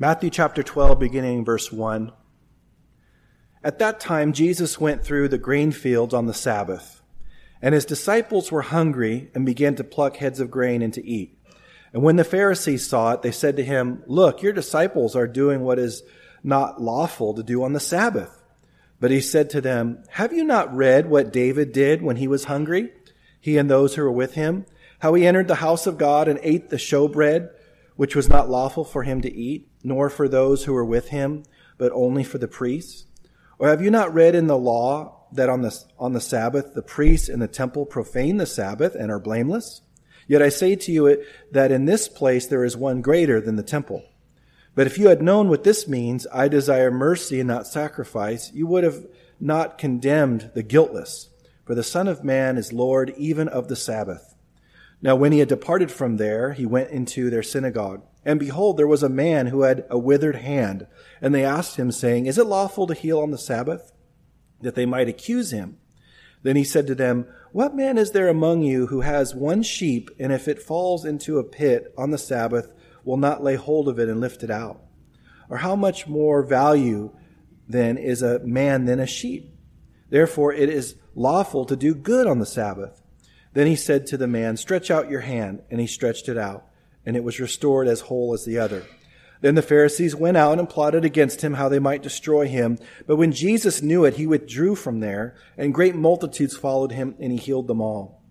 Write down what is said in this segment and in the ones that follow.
Matthew chapter 12, beginning verse 1. At that time, Jesus went through the grain fields on the Sabbath, and his disciples were hungry and began to pluck heads of grain and to eat. And when the Pharisees saw it, they said to him, Look, your disciples are doing what is not lawful to do on the Sabbath. But he said to them, Have you not read what David did when he was hungry, he and those who were with him? How he entered the house of God and ate the showbread, which was not lawful for him to eat, nor for those who were with him, but only for the priests? Or have you not read in the law that on the, on the Sabbath the priests in the temple profane the Sabbath and are blameless? Yet I say to you that in this place there is one greater than the temple. But if you had known what this means, I desire mercy and not sacrifice, you would have not condemned the guiltless. For the Son of Man is Lord even of the Sabbath. Now when he had departed from there, he went into their synagogue. And behold, there was a man who had a withered hand. And they asked him, saying, Is it lawful to heal on the Sabbath? That they might accuse him. Then he said to them, What man is there among you who has one sheep, and if it falls into a pit on the Sabbath, will not lay hold of it and lift it out? Or how much more value then is a man than a sheep? Therefore it is lawful to do good on the Sabbath. Then he said to the man, Stretch out your hand. And he stretched it out, and it was restored as whole as the other. Then the Pharisees went out and plotted against him how they might destroy him. But when Jesus knew it, he withdrew from there, and great multitudes followed him, and he healed them all.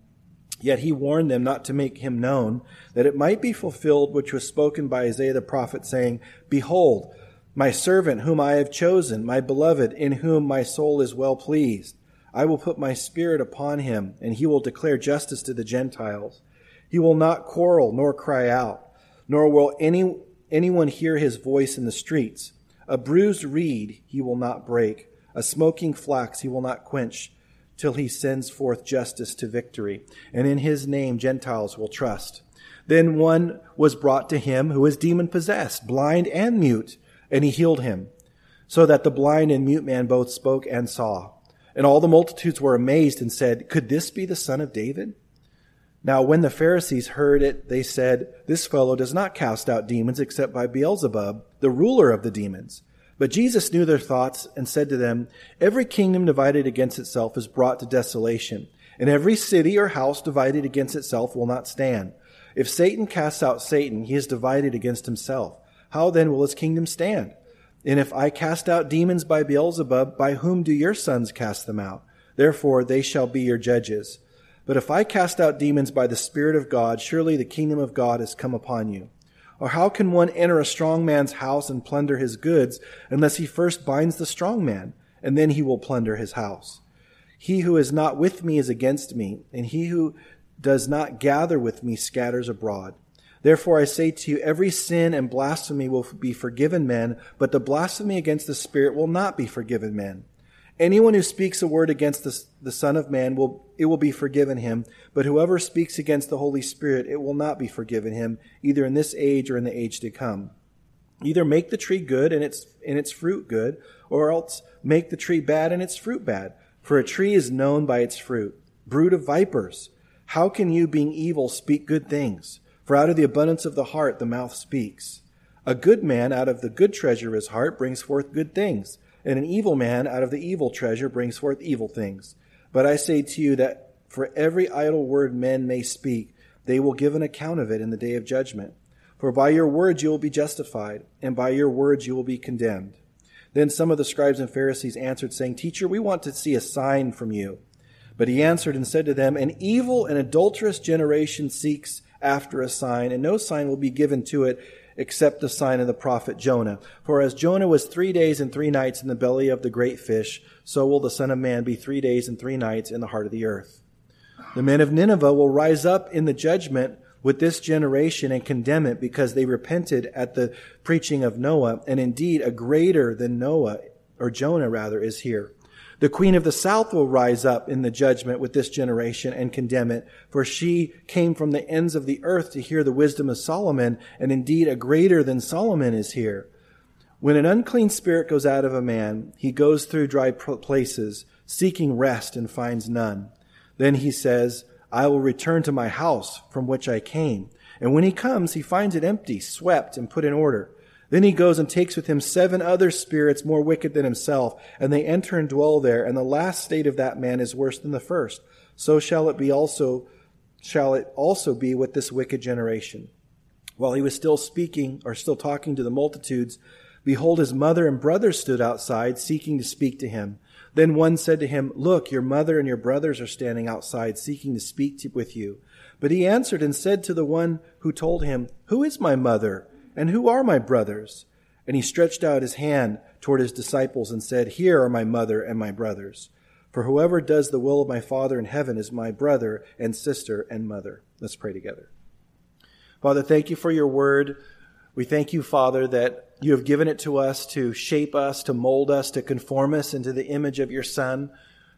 Yet he warned them not to make him known, that it might be fulfilled which was spoken by Isaiah the prophet, saying, Behold, my servant whom I have chosen, my beloved, in whom my soul is well pleased. I will put my spirit upon him, and he will declare justice to the Gentiles. He will not quarrel nor cry out, nor will any anyone hear his voice in the streets. A bruised reed he will not break, a smoking flax he will not quench, till he sends forth justice to victory. And in his name Gentiles will trust. Then one was brought to him who was demon possessed, blind and mute, and he healed him, so that the blind and mute man both spoke and saw. And all the multitudes were amazed and said, Could this be the son of David? Now, when the Pharisees heard it, they said, This fellow does not cast out demons except by Beelzebub, the ruler of the demons. But Jesus knew their thoughts and said to them, Every kingdom divided against itself is brought to desolation, and every city or house divided against itself will not stand. If Satan casts out Satan, he is divided against himself. How then will his kingdom stand? And if I cast out demons by Beelzebub, by whom do your sons cast them out? Therefore they shall be your judges. But if I cast out demons by the Spirit of God, surely the kingdom of God has come upon you. Or how can one enter a strong man's house and plunder his goods unless he first binds the strong man, and then he will plunder his house? He who is not with me is against me, and he who does not gather with me scatters abroad. Therefore I say to you, every sin and blasphemy will be forgiven men, but the blasphemy against the Spirit will not be forgiven men. Anyone who speaks a word against the, the Son of Man will, it will be forgiven him. But whoever speaks against the Holy Spirit, it will not be forgiven him, either in this age or in the age to come. Either make the tree good and its, and its fruit good, or else make the tree bad and its fruit bad. For a tree is known by its fruit. Brood of vipers, how can you, being evil, speak good things? For out of the abundance of the heart the mouth speaks. A good man out of the good treasure of his heart brings forth good things and an evil man out of the evil treasure brings forth evil things. But I say to you that for every idle word men may speak, they will give an account of it in the day of judgment. For by your words you will be justified, and by your words you will be condemned. Then some of the scribes and Pharisees answered, saying, Teacher, we want to see a sign from you. But he answered and said to them, An evil and adulterous generation seeks after a sign, and no sign will be given to it except the sign of the prophet Jonah. For as Jonah was three days and three nights in the belly of the great fish, so will the Son of Man be three days and three nights in the heart of the earth. The men of Nineveh will rise up in the judgment with this generation and condemn it because they repented at the preaching of Noah, and indeed a greater than Noah, or Jonah rather, is here. The queen of the south will rise up in the judgment with this generation and condemn it, for she came from the ends of the earth to hear the wisdom of Solomon, and indeed a greater than Solomon is here. When an unclean spirit goes out of a man, he goes through dry places, seeking rest and finds none. Then he says, I will return to my house from which I came. And when he comes, he finds it empty, swept, and put in order. Then he goes and takes with him seven other spirits more wicked than himself, and they enter and dwell there, and the last state of that man is worse than the first. So shall it be also, shall it also be with this wicked generation. While he was still speaking, or still talking to the multitudes, behold, his mother and brothers stood outside, seeking to speak to him. Then one said to him, Look, your mother and your brothers are standing outside, seeking to speak to, with you. But he answered and said to the one who told him, Who is my mother? And who are my brothers? And he stretched out his hand toward his disciples and said, Here are my mother and my brothers. For whoever does the will of my Father in heaven is my brother and sister and mother. Let's pray together. Father, thank you for your word. We thank you, Father, that you have given it to us to shape us, to mold us, to conform us into the image of your Son.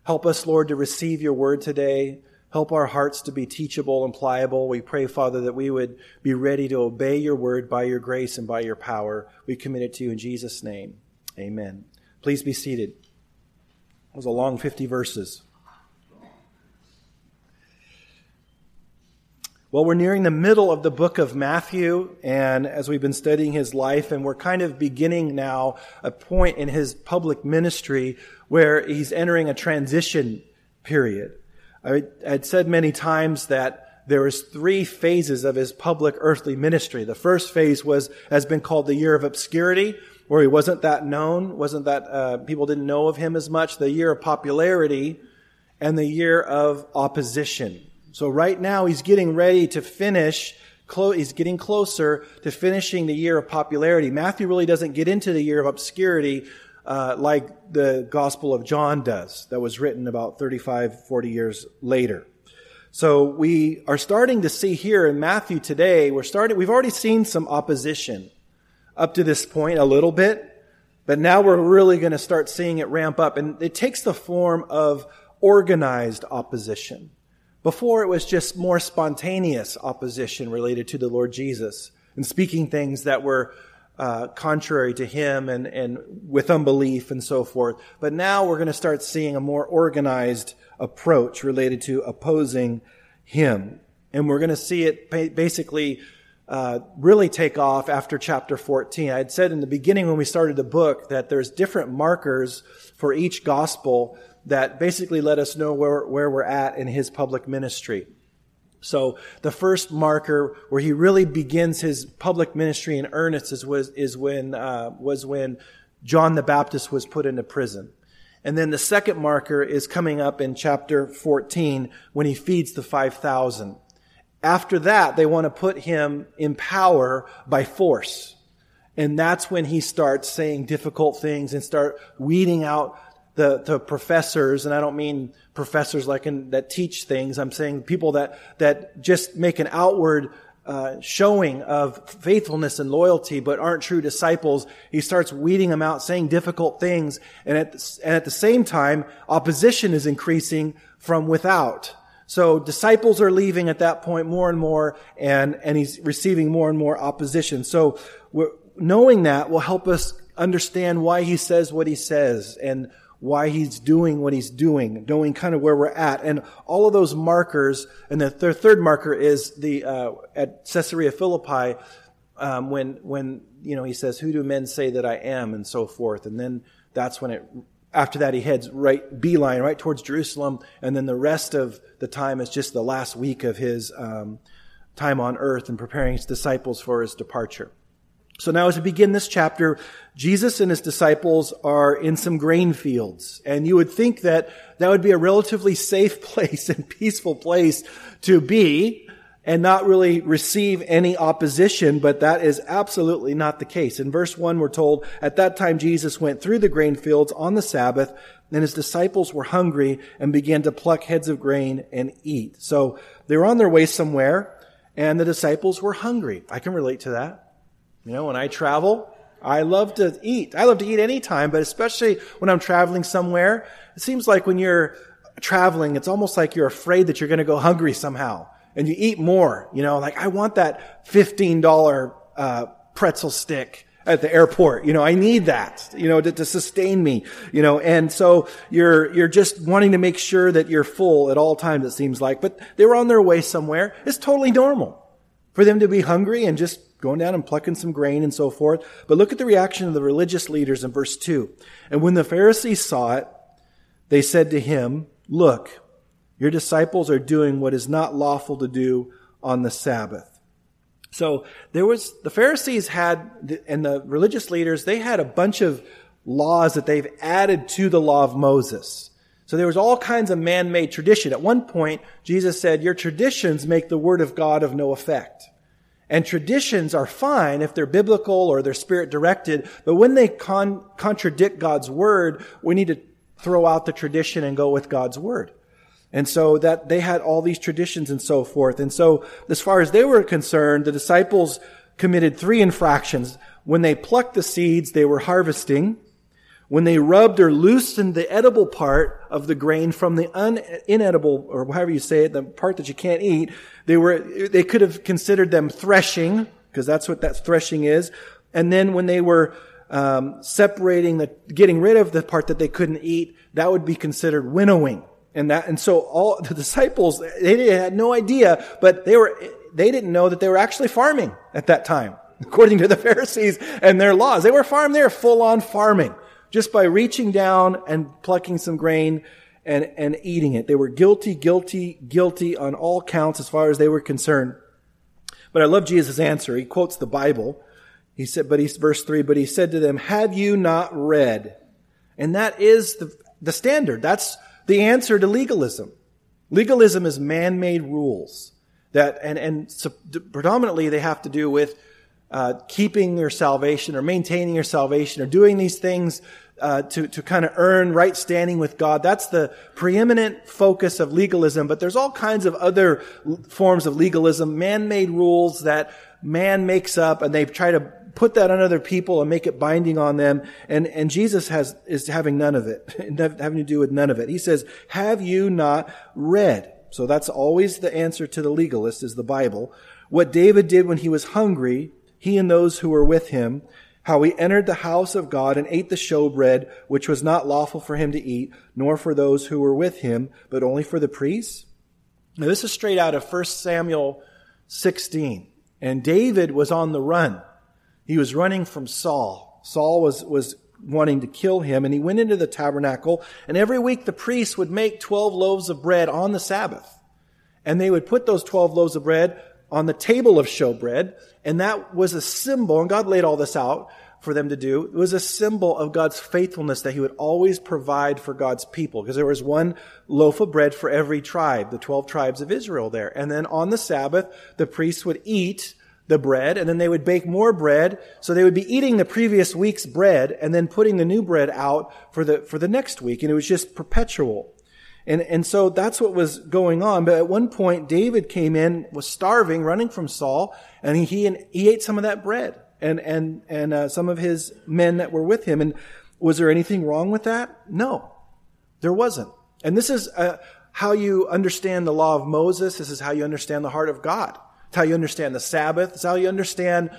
Help us, Lord, to receive your word today. Help our hearts to be teachable and pliable. We pray, Father, that we would be ready to obey your word by your grace and by your power. We commit it to you in Jesus' name. Amen. Please be seated. It was a long 50 verses. Well, we're nearing the middle of the book of Matthew, and as we've been studying his life, and we're kind of beginning now a point in his public ministry where he's entering a transition period. I had said many times that there was three phases of his public earthly ministry. The first phase was has been called the year of obscurity, where he wasn't that known, wasn't that uh, people didn't know of him as much. The year of popularity, and the year of opposition. So right now he's getting ready to finish. He's getting closer to finishing the year of popularity. Matthew really doesn't get into the year of obscurity uh, like the Gospel of John does, that was written about 35, 40 years later. So we are starting to see here in Matthew today, we're starting, we've already seen some opposition up to this point a little bit, but now we're really going to start seeing it ramp up. And it takes the form of organized opposition. Before it was just more spontaneous opposition related to the Lord Jesus and speaking things that were uh, contrary to him and, and with unbelief and so forth. But now we're going to start seeing a more organized approach related to opposing him. And we're going to see it basically uh, really take off after chapter 14. I had said in the beginning when we started the book that there's different markers for each gospel that basically let us know where, where we're at in his public ministry. So the first marker where he really begins his public ministry in earnest is, was, is when, uh, was when John the Baptist was put into prison. And then the second marker is coming up in chapter 14 when he feeds the 5,000. After that, they want to put him in power by force. And that's when he starts saying difficult things and start weeding out the, the professors, and I don't mean professors like in, that teach things. I'm saying people that, that just make an outward uh, showing of faithfulness and loyalty, but aren't true disciples. He starts weeding them out, saying difficult things, and at the, and at the same time, opposition is increasing from without. So disciples are leaving at that point more and more, and and he's receiving more and more opposition. So knowing that will help us understand why he says what he says and why he's doing what he's doing, knowing kind of where we're at. And all of those markers, and the th- third marker is the, uh, at Caesarea Philippi, um, when, when, you know, he says, who do men say that I am? And so forth. And then that's when it, after that he heads right, beeline, right towards Jerusalem. And then the rest of the time is just the last week of his, um, time on earth and preparing his disciples for his departure. So now as we begin this chapter, Jesus and his disciples are in some grain fields. And you would think that that would be a relatively safe place and peaceful place to be and not really receive any opposition, but that is absolutely not the case. In verse 1, we're told, at that time Jesus went through the grain fields on the Sabbath, and his disciples were hungry and began to pluck heads of grain and eat. So they were on their way somewhere, and the disciples were hungry. I can relate to that. You know, when I travel, I love to eat. I love to eat anytime, but especially when I'm traveling somewhere. It seems like when you're traveling, it's almost like you're afraid that you're going to go hungry somehow. And you eat more, you know, like I want that $15 uh, pretzel stick at the airport. You know, I need that, you know, to, to, sustain me, you know, and so you're, you're just wanting to make sure that you're full at all times, it seems like. But they were on their way somewhere. It's totally normal for them to be hungry and just going down and plucking some grain and so forth. But look at the reaction of the religious leaders in verse 2. And when the Pharisees saw it, they said to him, Look, your disciples are doing what is not lawful to do on the Sabbath. So there was, the Pharisees had, and the religious leaders, they had a bunch of laws that they've added to the law of Moses. So there was all kinds of man-made tradition. At one point, Jesus said, your traditions make the word of God of no effect. And traditions are fine if they're biblical or they're spirit directed, but when they con- contradict God's word, we need to throw out the tradition and go with God's word. And so that they had all these traditions and so forth. And so as far as they were concerned, the disciples committed three infractions. When they plucked the seeds, they were harvesting. When they rubbed or loosened the edible part of the grain from the un- inedible, or however you say it, the part that you can't eat, they were, they could have considered them threshing, because that's what that threshing is. And then when they were um, separating the, getting rid of the part that they couldn't eat, that would be considered winnowing. And that, and so all the disciples, they had no idea, but they were, they didn't know that they were actually farming at that time, according to the Pharisees and their laws. They were farming, they were full on farming, just by reaching down and plucking some grain and, and eating it. They were guilty, guilty, guilty on all counts as far as they were concerned. But I love Jesus' answer. He quotes the Bible. He said, but he's verse three, but he said to them, have you not read? And that is the, the standard. That's, the answer to legalism. Legalism is man-made rules that, and, and so predominantly they have to do with uh, keeping your salvation or maintaining your salvation or doing these things uh, to to kind of earn right standing with God. That's the preeminent focus of legalism. But there's all kinds of other forms of legalism, man-made rules that man makes up, and they try to put that on other people and make it binding on them. And, and Jesus has, is having none of it, having to do with none of it. He says, have you not read? So that's always the answer to the legalist is the Bible. What David did when he was hungry, he and those who were with him, how he entered the house of God and ate the showbread, which was not lawful for him to eat, nor for those who were with him, but only for the priests. Now this is straight out of 1 Samuel 16. And David was on the run. He was running from Saul. Saul was, was wanting to kill him, and he went into the tabernacle, and every week the priests would make 12 loaves of bread on the Sabbath. And they would put those 12 loaves of bread on the table of showbread, and that was a symbol, and God laid all this out for them to do. It was a symbol of God's faithfulness that He would always provide for God's people, because there was one loaf of bread for every tribe, the 12 tribes of Israel there. And then on the Sabbath, the priests would eat the bread and then they would bake more bread. So they would be eating the previous week's bread and then putting the new bread out for the, for the next week. And it was just perpetual. And, and so that's what was going on. But at one point, David came in, was starving, running from Saul, and he, he, he ate some of that bread and, and, and uh, some of his men that were with him. And was there anything wrong with that? No, there wasn't. And this is uh, how you understand the law of Moses. This is how you understand the heart of God. It's how you understand the Sabbath. It's how you understand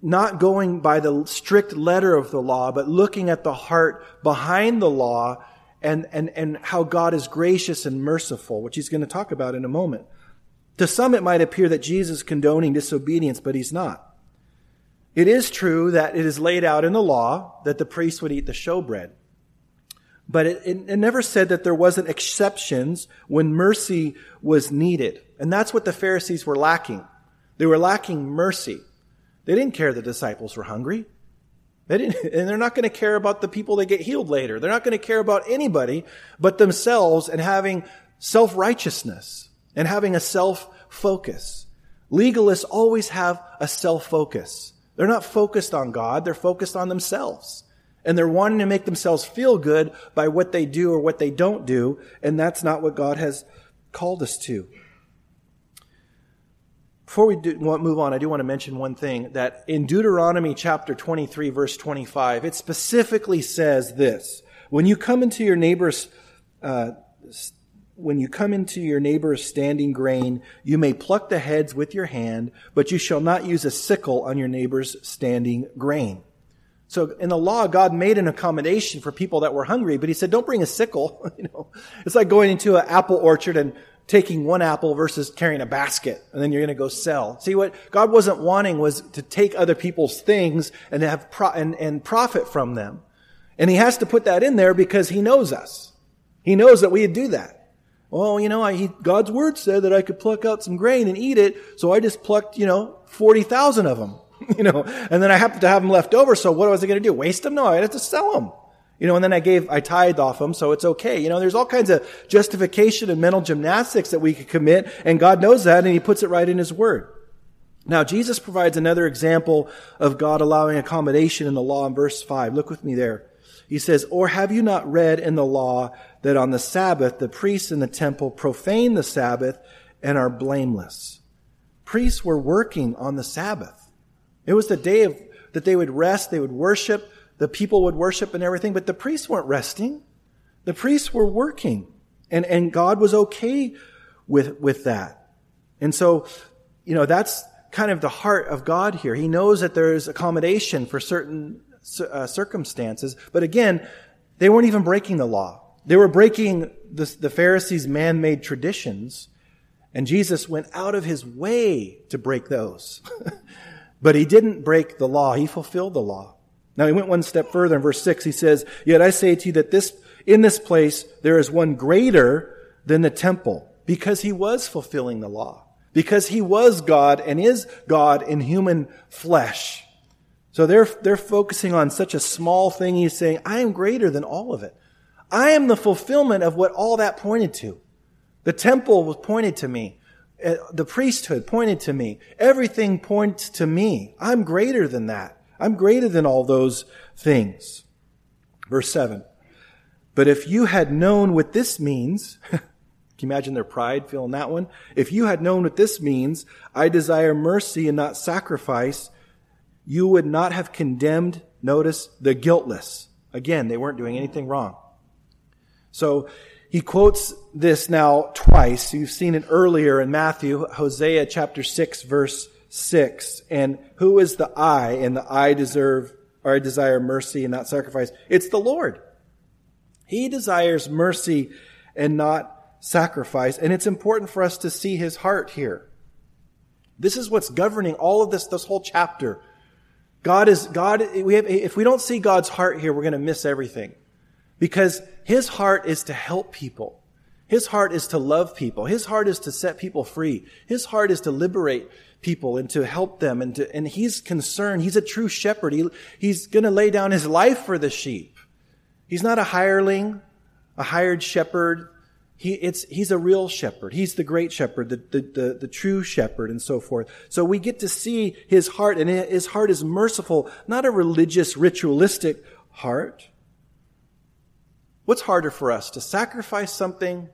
not going by the strict letter of the law, but looking at the heart behind the law and, and, and how God is gracious and merciful, which he's going to talk about in a moment. To some, it might appear that Jesus is condoning disobedience, but he's not. It is true that it is laid out in the law that the priest would eat the showbread. But it, it, it, never said that there wasn't exceptions when mercy was needed. And that's what the Pharisees were lacking. They were lacking mercy. They didn't care the disciples were hungry. They didn't, and they're not going to care about the people that get healed later. They're not going to care about anybody but themselves and having self-righteousness and having a self-focus. Legalists always have a self-focus. They're not focused on God. They're focused on themselves. And they're wanting to make themselves feel good by what they do or what they don't do. And that's not what God has called us to. Before we do, move on, I do want to mention one thing that in Deuteronomy chapter 23, verse 25, it specifically says this When you come into your neighbor's uh, when you come into your neighbor's standing grain, you may pluck the heads with your hand, but you shall not use a sickle on your neighbor's standing grain. So in the law, God made an accommodation for people that were hungry, but he said, don't bring a sickle. you know, it's like going into an apple orchard and taking one apple versus carrying a basket and then you're going to go sell. See what God wasn't wanting was to take other people's things and have pro- and, and profit from them. And he has to put that in there because he knows us. He knows that we would do that. Well, you know, I, he, God's word said that I could pluck out some grain and eat it, so I just plucked, you know, 40,000 of them, you know, and then I happened to have them left over, so what was I going to do? Waste them? No, I had to sell them. You know, and then I gave, I tithed off them, so it's okay. You know, there's all kinds of justification and mental gymnastics that we could commit, and God knows that, and He puts it right in His Word. Now, Jesus provides another example of God allowing accommodation in the law in verse 5. Look with me there. He says, Or have you not read in the law that on the Sabbath the priests in the temple profane the Sabbath and are blameless? Priests were working on the Sabbath. It was the day of, that they would rest, they would worship, the people would worship and everything, but the priests weren't resting. The priests were working. And, and God was okay with, with that. And so, you know, that's kind of the heart of God here. He knows that there is accommodation for certain uh, circumstances. But again, they weren't even breaking the law. They were breaking the, the Pharisees' man-made traditions. And Jesus went out of his way to break those. but he didn't break the law. He fulfilled the law. Now he went one step further in verse 6. He says, Yet I say to you that this, in this place there is one greater than the temple, because he was fulfilling the law. Because he was God and is God in human flesh. So they're, they're focusing on such a small thing. He's saying, I am greater than all of it. I am the fulfillment of what all that pointed to. The temple was pointed to me. Uh, the priesthood pointed to me. Everything points to me. I'm greater than that. I'm greater than all those things. Verse 7. But if you had known what this means, can you imagine their pride feeling that one? If you had known what this means, I desire mercy and not sacrifice, you would not have condemned, notice, the guiltless. Again, they weren't doing anything wrong. So he quotes this now twice. You've seen it earlier in Matthew, Hosea chapter 6, verse 6. And who is the I? And the I deserve, or I desire mercy and not sacrifice. It's the Lord. He desires mercy and not sacrifice. And it's important for us to see his heart here. This is what's governing all of this, this whole chapter. God is, God, we have, if we don't see God's heart here, we're going to miss everything. Because his heart is to help people. His heart is to love people. His heart is to set people free. His heart is to liberate people and to help them. And, to, and he's concerned. He's a true shepherd. He, he's going to lay down his life for the sheep. He's not a hireling, a hired shepherd. He, it's, he's a real shepherd. He's the great shepherd, the, the, the, the true shepherd, and so forth. So we get to see his heart, and his heart is merciful, not a religious, ritualistic heart. What's harder for us, to sacrifice something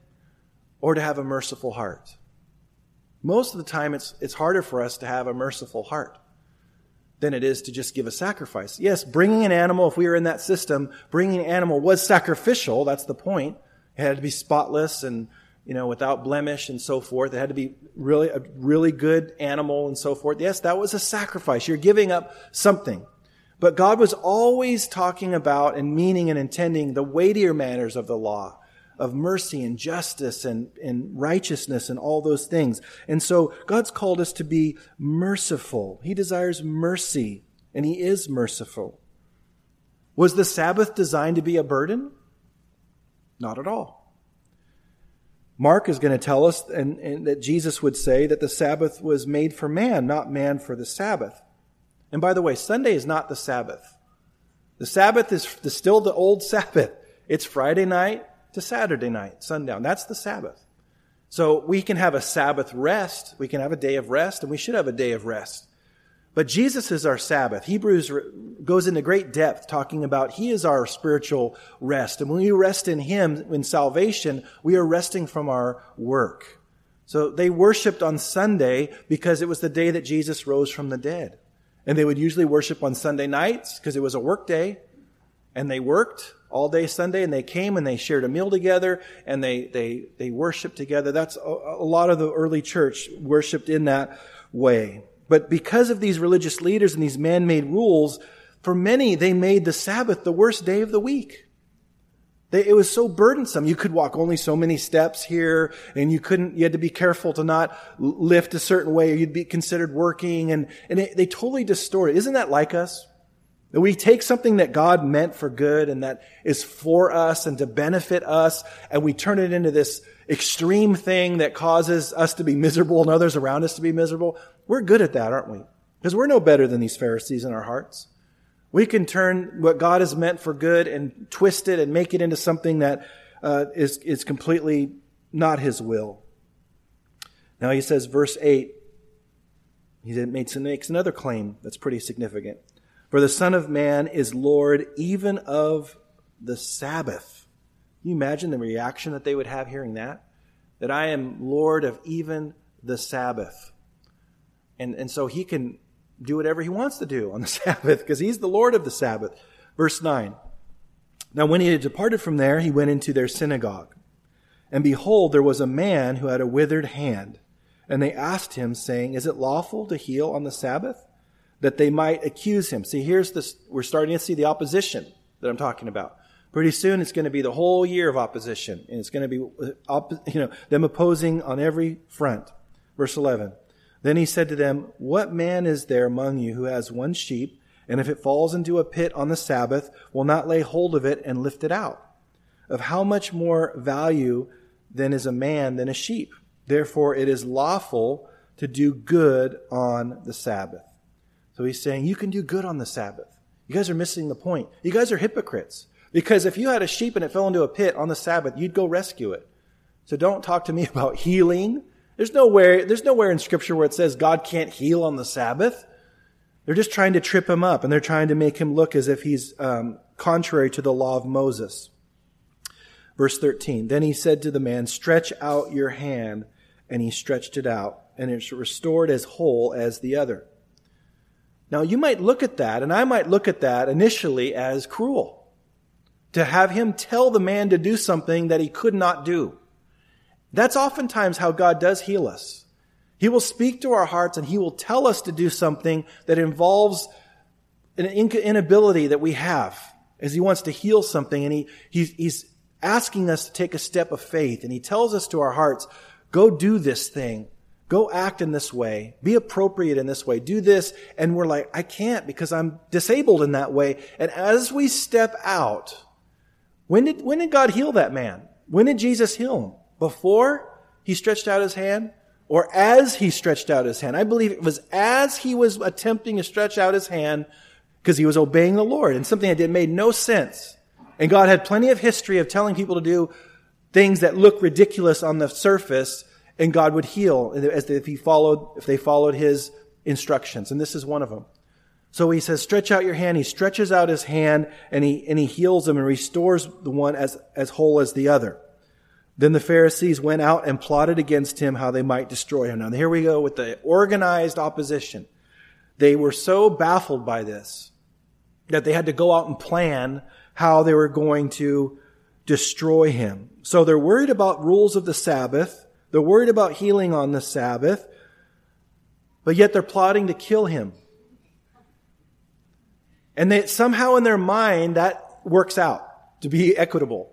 or to have a merciful heart? Most of the time, it's, it's harder for us to have a merciful heart than it is to just give a sacrifice. Yes, bringing an animal, if we were in that system, bringing an animal was sacrificial. That's the point. It had to be spotless and, you know, without blemish and so forth. It had to be really, a really good animal and so forth. Yes, that was a sacrifice. You're giving up something. But God was always talking about and meaning and intending the weightier matters of the law of mercy and justice and, and righteousness and all those things. And so God's called us to be merciful. He desires mercy, and He is merciful. Was the Sabbath designed to be a burden? Not at all. Mark is going to tell us and, and that Jesus would say that the Sabbath was made for man, not man for the Sabbath. And by the way, Sunday is not the Sabbath. The Sabbath is still the old Sabbath. It's Friday night to Saturday night, sundown. That's the Sabbath. So we can have a Sabbath rest. We can have a day of rest, and we should have a day of rest. But Jesus is our Sabbath. Hebrews goes into great depth talking about He is our spiritual rest. And when we rest in Him in salvation, we are resting from our work. So they worshiped on Sunday because it was the day that Jesus rose from the dead. And they would usually worship on Sunday nights because it was a work day. And they worked all day Sunday and they came and they shared a meal together and they, they, they worshiped together. That's a, a lot of the early church worshiped in that way. But because of these religious leaders and these man-made rules, for many, they made the Sabbath the worst day of the week. They, it was so burdensome. You could walk only so many steps here, and you couldn't, you had to be careful to not lift a certain way, or you'd be considered working, and, and it, they totally distort. Isn't that like us? That we take something that God meant for good and that is for us and to benefit us, and we turn it into this extreme thing that causes us to be miserable and others around us to be miserable. We're good at that, aren't we? Because we're no better than these Pharisees in our hearts. We can turn what God has meant for good and twist it and make it into something that uh, is is completely not His will. Now he says, verse 8, he makes, makes another claim that's pretty significant. For the Son of Man is Lord even of the Sabbath. Can you imagine the reaction that they would have hearing that? That I am Lord of even the Sabbath. And, and so he can do whatever he wants to do on the Sabbath because he's the Lord of the Sabbath. Verse 9. Now, when he had departed from there, he went into their synagogue. And behold, there was a man who had a withered hand. And they asked him, saying, Is it lawful to heal on the Sabbath? That they might accuse him. See, here's this, we're starting to see the opposition that I'm talking about. Pretty soon it's going to be the whole year of opposition. And it's going to be, you know, them opposing on every front. Verse 11. Then he said to them, What man is there among you who has one sheep, and if it falls into a pit on the Sabbath, will not lay hold of it and lift it out? Of how much more value then is a man than a sheep? Therefore it is lawful to do good on the Sabbath. So he's saying, You can do good on the Sabbath. You guys are missing the point. You guys are hypocrites. Because if you had a sheep and it fell into a pit on the Sabbath, you'd go rescue it. So don't talk to me about healing there's nowhere, there's nowhere in scripture where it says God can't heal on the Sabbath. They're just trying to trip him up and they're trying to make him look as if he's um, contrary to the law of Moses. Verse 13. Then he said to the man, Stretch out your hand. And he stretched it out, and it's restored as whole as the other. Now, you might look at that, and I might look at that initially as cruel. To have him tell the man to do something that he could not do. That's oftentimes how God does heal us. He will speak to our hearts and He will tell us to do something that involves an inability that we have as He wants to heal something and he, he's, he's asking us to take a step of faith and He tells us to our hearts, go do this thing. Go act in this way. Be appropriate in this way. Do this. And we're like, I can't because I'm disabled in that way. And as we step out, when did, when did God heal that man? When did Jesus heal him? before he stretched out his hand or as he stretched out his hand. I believe it was as he was attempting to stretch out his hand because he was obeying the Lord and something that did made no sense. And God had plenty of history of telling people to do things that look ridiculous on the surface and God would heal as if he followed, if they followed his instructions. And this is one of them. So he says, stretch out your hand. He stretches out his hand and he, and he heals them and restores the one as, as whole as the other. Then the Pharisees went out and plotted against him how they might destroy him. Now here we go with the organized opposition. They were so baffled by this that they had to go out and plan how they were going to destroy him. So they're worried about rules of the Sabbath. They're worried about healing on the Sabbath, but yet they're plotting to kill him. And they, somehow in their mind that works out to be equitable.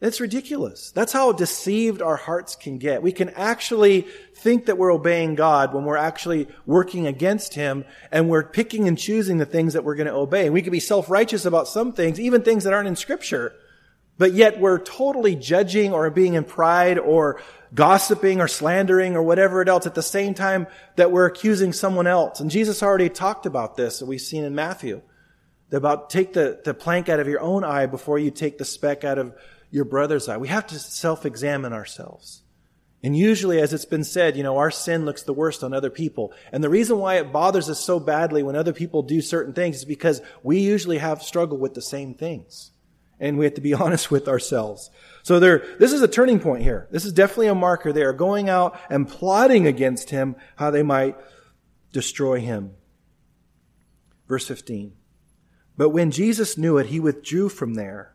It's ridiculous. That's how deceived our hearts can get. We can actually think that we're obeying God when we're actually working against Him and we're picking and choosing the things that we're going to obey. We can be self-righteous about some things, even things that aren't in Scripture, but yet we're totally judging or being in pride or gossiping or slandering or whatever else at the same time that we're accusing someone else. And Jesus already talked about this that we've seen in Matthew. About take the, the plank out of your own eye before you take the speck out of your brother's eye. We have to self-examine ourselves. And usually, as it's been said, you know, our sin looks the worst on other people. And the reason why it bothers us so badly when other people do certain things is because we usually have struggled with the same things. And we have to be honest with ourselves. So there, this is a turning point here. This is definitely a marker. They are going out and plotting against him how they might destroy him. Verse 15. But when Jesus knew it, he withdrew from there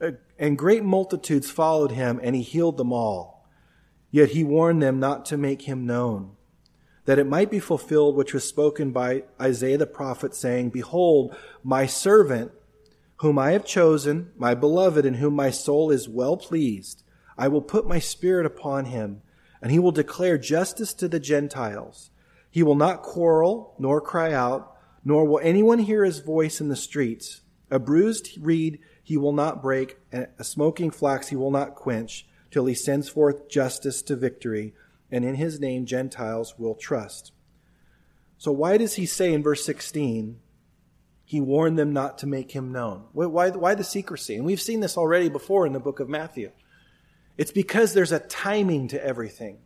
uh, and great multitudes followed him, and he healed them all. Yet he warned them not to make him known, that it might be fulfilled which was spoken by Isaiah the prophet, saying, Behold, my servant, whom I have chosen, my beloved, in whom my soul is well pleased. I will put my spirit upon him, and he will declare justice to the Gentiles. He will not quarrel, nor cry out, nor will anyone hear his voice in the streets. A bruised reed he will not break, and a smoking flax he will not quench, till he sends forth justice to victory, and in his name Gentiles will trust. So why does he say in verse 16, he warned them not to make him known. Why, why the secrecy? And we've seen this already before in the book of Matthew. It's because there's a timing to everything.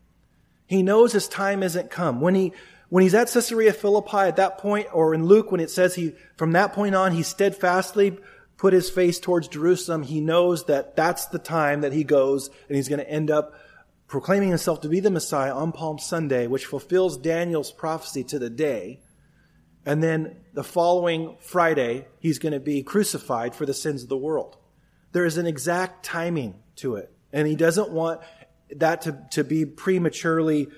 He knows his time isn't come. When he, when he's at Caesarea Philippi at that point, or in Luke when it says he, from that point on, he steadfastly put his face towards Jerusalem, he knows that that's the time that he goes and he's going to end up proclaiming himself to be the Messiah on Palm Sunday, which fulfills Daniel's prophecy to the day. And then the following Friday, he's going to be crucified for the sins of the world. There is an exact timing to it. And he doesn't want that to, to be prematurely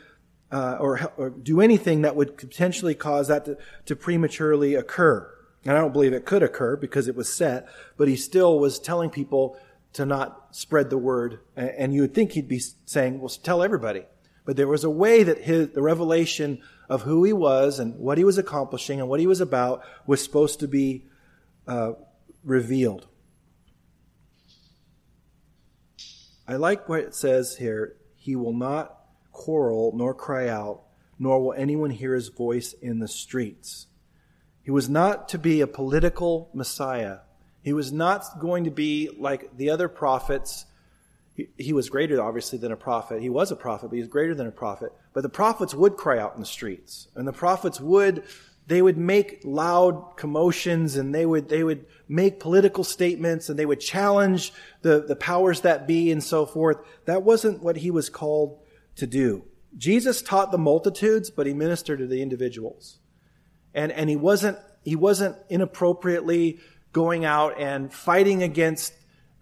uh, or, or, do anything that would potentially cause that to, to prematurely occur. And I don't believe it could occur because it was set, but he still was telling people to not spread the word. And you would think he'd be saying, well, tell everybody. But there was a way that his, the revelation of who he was and what he was accomplishing and what he was about was supposed to be uh, revealed. I like what it says here. He will not quarrel nor cry out, nor will anyone hear his voice in the streets. He was not to be a political Messiah. He was not going to be like the other prophets he, he was greater, obviously, than a prophet. He was a prophet, but he was greater than a prophet. But the prophets would cry out in the streets. And the prophets would, they would make loud commotions and they would, they would make political statements and they would challenge the, the powers that be and so forth. That wasn't what he was called to do. Jesus taught the multitudes, but he ministered to the individuals. And, and he wasn't, he wasn't inappropriately going out and fighting against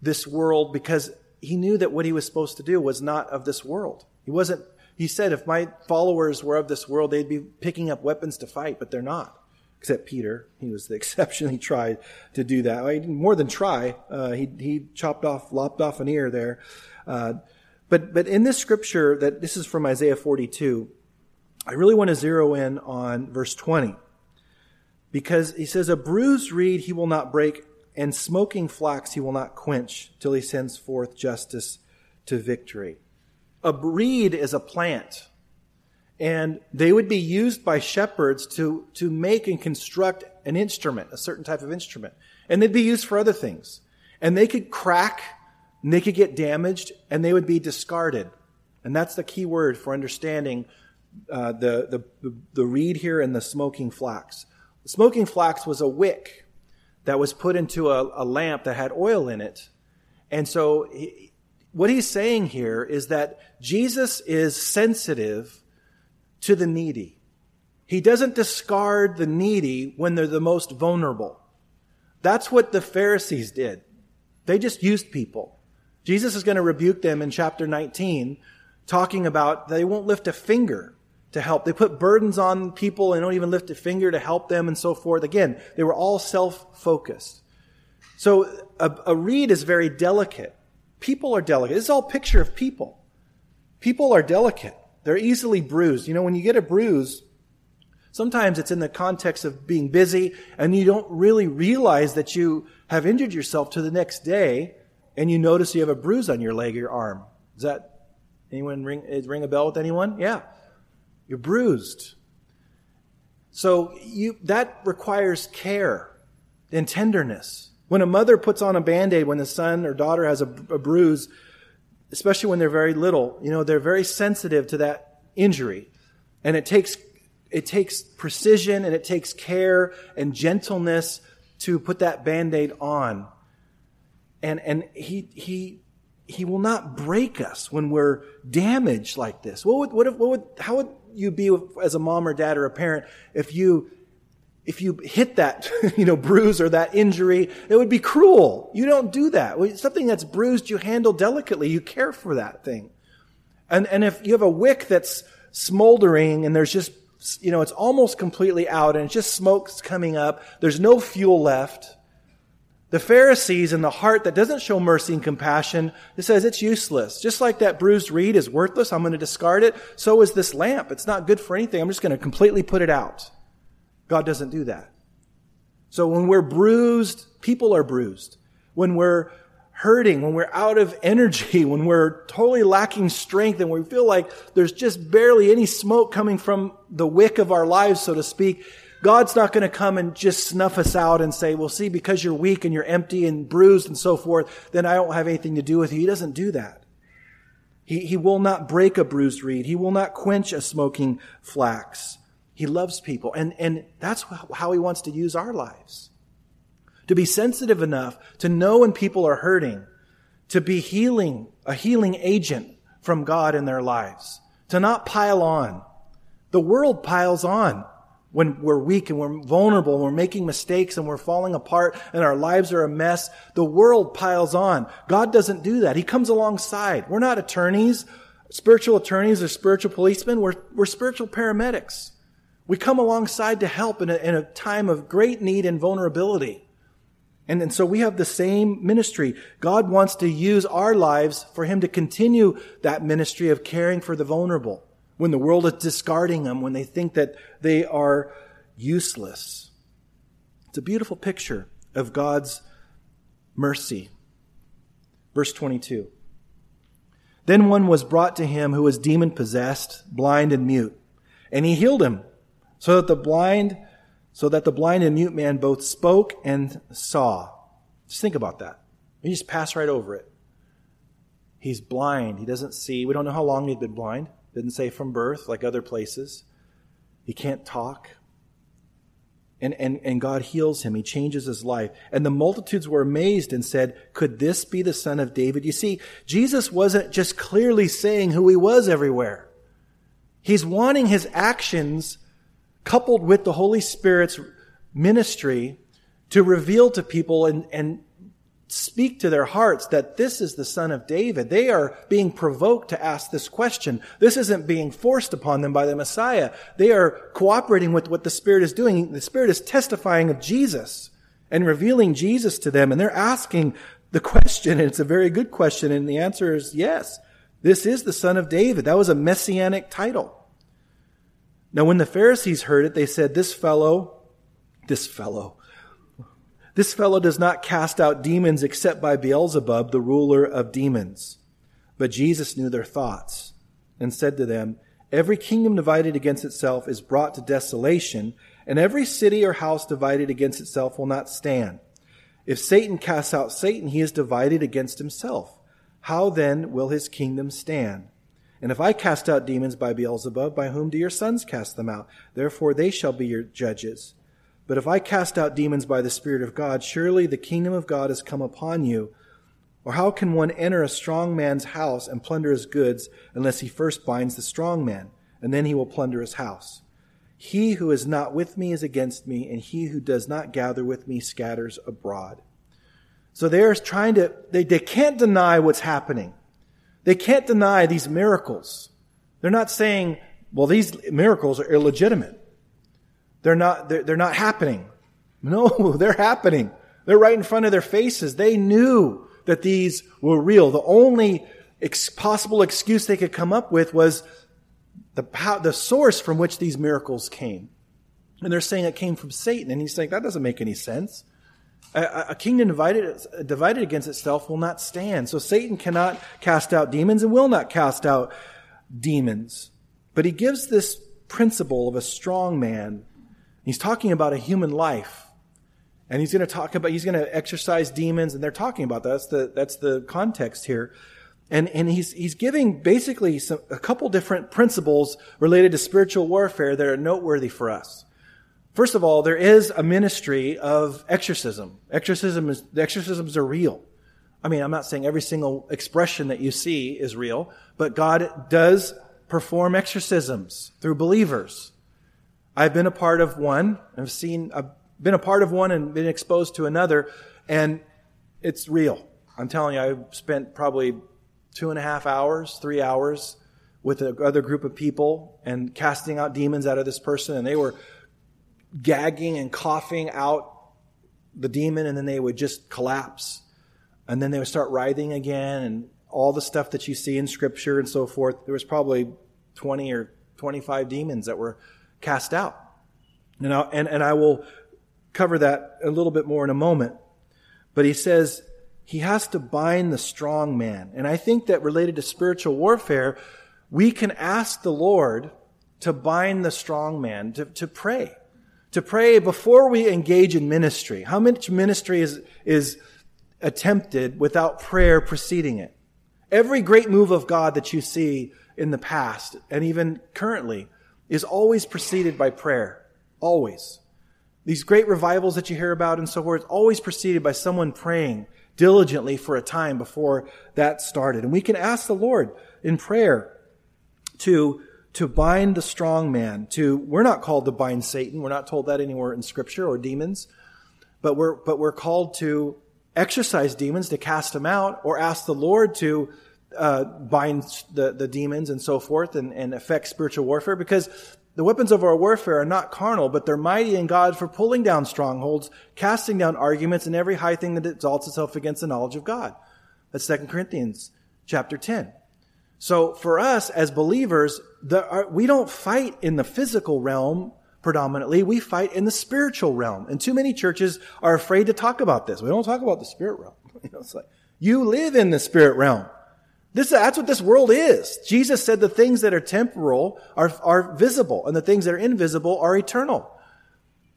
this world because he knew that what he was supposed to do was not of this world. He wasn't, he said, if my followers were of this world, they'd be picking up weapons to fight, but they're not. Except Peter. He was the exception. He tried to do that. Well, he didn't more than try. Uh, he, he chopped off, lopped off an ear there. Uh, but, but in this scripture that this is from Isaiah 42, I really want to zero in on verse 20. Because he says, a bruised reed he will not break and smoking flax he will not quench till he sends forth justice to victory. A reed is a plant, and they would be used by shepherds to, to make and construct an instrument, a certain type of instrument. And they'd be used for other things. And they could crack, and they could get damaged, and they would be discarded. And that's the key word for understanding uh, the, the, the reed here and the smoking flax. The smoking flax was a wick that was put into a, a lamp that had oil in it. And so he, what he's saying here is that Jesus is sensitive to the needy. He doesn't discard the needy when they're the most vulnerable. That's what the Pharisees did. They just used people. Jesus is going to rebuke them in chapter 19, talking about they won't lift a finger to help. They put burdens on people and don't even lift a finger to help them and so forth. Again, they were all self-focused. So a, a reed is very delicate. People are delicate. This is all picture of people. People are delicate. They're easily bruised. You know, when you get a bruise, sometimes it's in the context of being busy and you don't really realize that you have injured yourself to the next day and you notice you have a bruise on your leg or your arm. Does that anyone ring, ring a bell with anyone? Yeah. You're bruised. So you, that requires care and tenderness. When a mother puts on a band-aid when the son or daughter has a, a bruise, especially when they're very little, you know, they're very sensitive to that injury. And it takes, it takes precision and it takes care and gentleness to put that band-aid on. And, and he, he, he will not break us when we're damaged like this. What would, what, if, what would, how would you be as a mom or dad or a parent if you if you hit that, you know, bruise or that injury, it would be cruel. You don't do that. Something that's bruised, you handle delicately. You care for that thing. And, and if you have a wick that's smoldering and there's just, you know, it's almost completely out and it's just smoke's coming up, there's no fuel left, The Pharisees in the heart that doesn't show mercy and compassion, it says it's useless. Just like that bruised reed is worthless, I'm going to discard it. So is this lamp. It's not good for anything. I'm just going to completely put it out. God doesn't do that. So when we're bruised, people are bruised. When we're hurting, when we're out of energy, when we're totally lacking strength and we feel like there's just barely any smoke coming from the wick of our lives, so to speak, God's not going to come and just snuff us out and say, well, see, because you're weak and you're empty and bruised and so forth, then I don't have anything to do with you. He doesn't do that. He, he will not break a bruised reed. He will not quench a smoking flax. He loves people. And, and that's how he wants to use our lives. To be sensitive enough to know when people are hurting, to be healing, a healing agent from God in their lives, to not pile on. The world piles on when we're weak and we're vulnerable and we're making mistakes and we're falling apart and our lives are a mess, the world piles on. God doesn't do that. He comes alongside. We're not attorneys, spiritual attorneys or spiritual policemen. We're, we're spiritual paramedics. We come alongside to help in a, in a time of great need and vulnerability. And, and so we have the same ministry. God wants to use our lives for Him to continue that ministry of caring for the vulnerable when the world is discarding them, when they think that they are useless. It's a beautiful picture of God's mercy. Verse 22. Then one was brought to him who was demon possessed, blind and mute, and he healed him, so that the blind, so that the blind and mute man both spoke and saw. Just think about that. You just pass right over it. He's blind. He doesn't see. We don't know how long he'd been blind. Didn't say from birth, like other places. He can't talk. And, and, and God heals him. He changes his life. And the multitudes were amazed and said, Could this be the son of David? You see, Jesus wasn't just clearly saying who he was everywhere. He's wanting his actions coupled with the Holy Spirit's ministry to reveal to people and, and speak to their hearts that this is the son of David. They are being provoked to ask this question. This isn't being forced upon them by the Messiah. They are cooperating with what the Spirit is doing. The Spirit is testifying of Jesus and revealing Jesus to them. And they're asking the question, and it's a very good question. And the answer is yes. This is the son of David. That was a messianic title. Now, when the Pharisees heard it, they said, this fellow, this fellow, this fellow does not cast out demons except by Beelzebub, the ruler of demons. But Jesus knew their thoughts and said to them, Every kingdom divided against itself is brought to desolation, and every city or house divided against itself will not stand. If Satan casts out Satan, he is divided against himself. How then will his kingdom stand? And if I cast out demons by Beelzebub, by whom do your sons cast them out? Therefore they shall be your judges. But if I cast out demons by the Spirit of God, surely the kingdom of God has come upon you. Or how can one enter a strong man's house and plunder his goods unless he first binds the strong man, and then he will plunder his house? He who is not with me is against me, and he who does not gather with me scatters abroad. So they're trying to, they, they can't deny what's happening. They can't deny these miracles. They're not saying, well, these miracles are illegitimate. They're not, they're, they're not happening. No, they're happening. They're right in front of their faces. They knew that these were real. The only ex- possible excuse they could come up with was the, the source from which these miracles came. And they're saying it came from Satan. And he's saying, that doesn't make any sense. A, a kingdom divided, divided against itself will not stand. So Satan cannot cast out demons and will not cast out demons. But he gives this principle of a strong man He's talking about a human life. And he's going to talk about, he's going to exorcise demons, and they're talking about that. That's the, that's the context here. And, and he's, he's giving basically some, a couple different principles related to spiritual warfare that are noteworthy for us. First of all, there is a ministry of exorcism. Exorcism is, the exorcisms are real. I mean, I'm not saying every single expression that you see is real, but God does perform exorcisms through believers. I've been a part of one. I've seen, I've been a part of one and been exposed to another, and it's real. I'm telling you, I spent probably two and a half hours, three hours with another group of people and casting out demons out of this person, and they were gagging and coughing out the demon and then they would just collapse. And then they would start writhing again and all the stuff that you see in scripture and so forth. There was probably 20 or 25 demons that were cast out. You know, and, and I will cover that a little bit more in a moment. But he says he has to bind the strong man. And I think that related to spiritual warfare, we can ask the Lord to bind the strong man, to, to pray. To pray before we engage in ministry. How much ministry is, is attempted without prayer preceding it? Every great move of God that you see in the past and even currently is always preceded by prayer. Always. These great revivals that you hear about and so forth, always preceded by someone praying diligently for a time before that started. And we can ask the Lord in prayer to, to bind the strong man, to, we're not called to bind Satan. We're not told that anywhere in scripture or demons, but we're, but we're called to exorcise demons, to cast them out, or ask the Lord to uh, bind the, the demons and so forth and, and affect spiritual warfare because the weapons of our warfare are not carnal, but they're mighty in God for pulling down strongholds, casting down arguments, and every high thing that exalts itself against the knowledge of God. That's 2 Corinthians chapter 10. So for us as believers, the, we don't fight in the physical realm predominantly. We fight in the spiritual realm. And too many churches are afraid to talk about this. We don't talk about the spirit realm. You know, it's like, you live in the spirit realm. This, that's what this world is. Jesus said the things that are temporal are, are visible and the things that are invisible are eternal.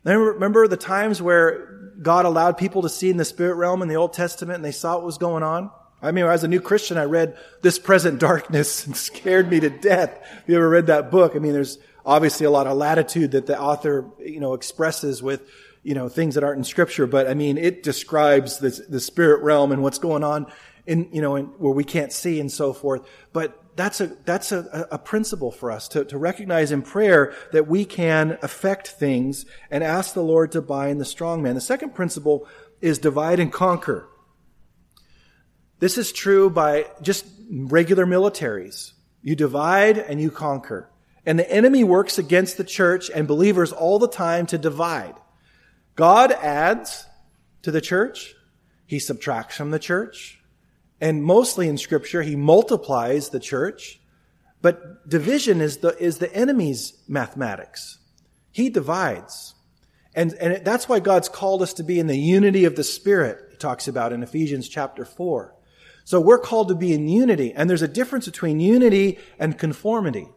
Remember the times where God allowed people to see in the spirit realm in the Old Testament and they saw what was going on? I mean, as a new Christian, I read This Present Darkness and scared me to death. If you ever read that book, I mean, there's obviously a lot of latitude that the author, you know, expresses with, you know, things that aren't in scripture, but I mean, it describes the, the spirit realm and what's going on in, you know, in, where we can't see and so forth. But that's a, that's a, a principle for us to, to recognize in prayer that we can affect things and ask the Lord to bind the strong man. The second principle is divide and conquer. This is true by just regular militaries. You divide and you conquer. And the enemy works against the church and believers all the time to divide. God adds to the church. He subtracts from the church. And mostly in scripture, he multiplies the church. But division is the, is the enemy's mathematics. He divides. And, and that's why God's called us to be in the unity of the Spirit, he talks about in Ephesians chapter 4. So we're called to be in unity. And there's a difference between unity and conformity.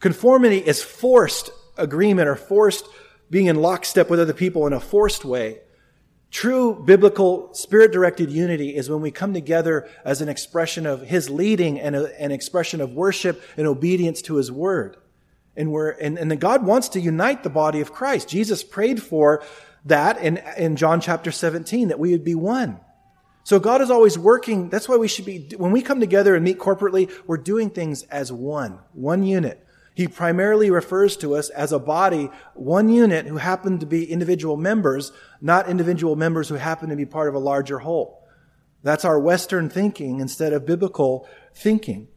Conformity is forced agreement or forced being in lockstep with other people in a forced way. True biblical spirit directed unity is when we come together as an expression of His leading and a, an expression of worship and obedience to His word. And we're, and, and God wants to unite the body of Christ. Jesus prayed for that in, in John chapter 17, that we would be one. So God is always working. That's why we should be, when we come together and meet corporately, we're doing things as one, one unit. He primarily refers to us as a body, one unit who happen to be individual members, not individual members who happen to be part of a larger whole. That's our Western thinking instead of biblical thinking.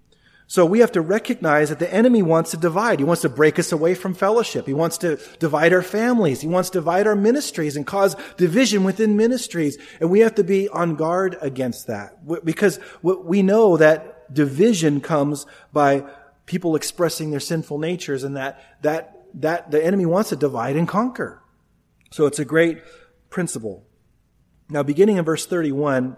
So we have to recognize that the enemy wants to divide. He wants to break us away from fellowship. He wants to divide our families. He wants to divide our ministries and cause division within ministries. And we have to be on guard against that because we know that division comes by people expressing their sinful natures and that, that, that the enemy wants to divide and conquer. So it's a great principle. Now, beginning in verse 31,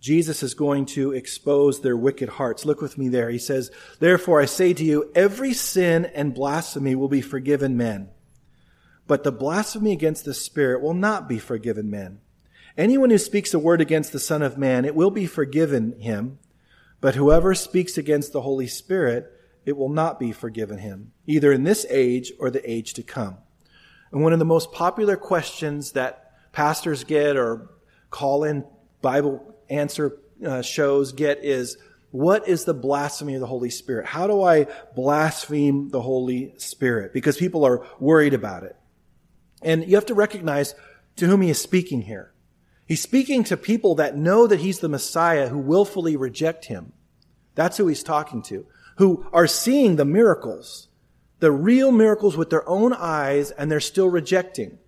Jesus is going to expose their wicked hearts. Look with me there. He says, Therefore I say to you, every sin and blasphemy will be forgiven men, but the blasphemy against the Spirit will not be forgiven men. Anyone who speaks a word against the Son of Man, it will be forgiven him, but whoever speaks against the Holy Spirit, it will not be forgiven him, either in this age or the age to come. And one of the most popular questions that pastors get or call in Bible answer uh, shows get is, what is the blasphemy of the Holy Spirit? How do I blaspheme the Holy Spirit? Because people are worried about it. And you have to recognize to whom he is speaking here. He's speaking to people that know that he's the Messiah who willfully reject him. That's who he's talking to who are seeing the miracles, the real miracles with their own eyes, and they're still rejecting.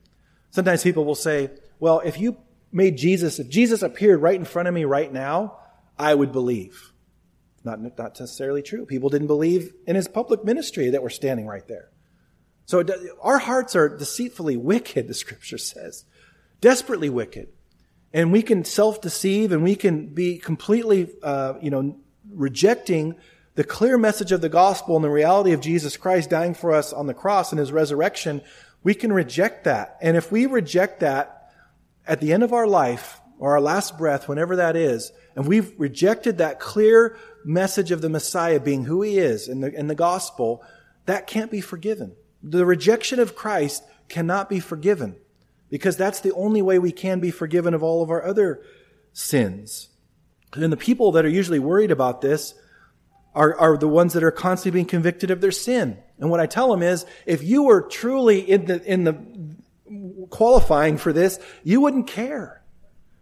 Sometimes people will say, well, if you made Jesus, if Jesus appeared right in front of me right now, I would believe. Not, not necessarily true. People didn't believe in his public ministry that we're standing right there. So our hearts are deceitfully wicked, the scripture says. Desperately wicked. And we can self-deceive and we can be completely, uh, you know, rejecting the clear message of the gospel and the reality of Jesus Christ dying for us on the cross and his resurrection. We can reject that. And if we reject that at the end of our life or our last breath, whenever that is, and we've rejected that clear message of the Messiah being who he is in the, in the gospel, that can't be forgiven. The rejection of Christ cannot be forgiven because that's the only way we can be forgiven of all of our other sins. And the people that are usually worried about this are, are the ones that are constantly being convicted of their sin. And what I tell them is, if you were truly in the, in the qualifying for this, you wouldn't care.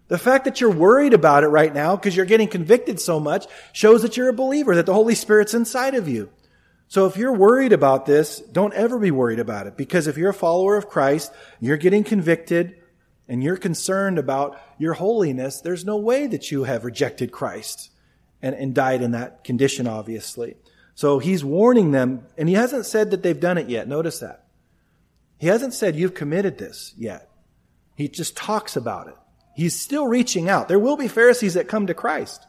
The fact that you're worried about it right now because you're getting convicted so much shows that you're a believer, that the Holy Spirit's inside of you. So if you're worried about this, don't ever be worried about it because if you're a follower of Christ, you're getting convicted and you're concerned about your holiness, there's no way that you have rejected Christ and, and died in that condition, obviously. So he's warning them and he hasn't said that they've done it yet. Notice that. He hasn't said you've committed this yet. He just talks about it. He's still reaching out. There will be Pharisees that come to Christ.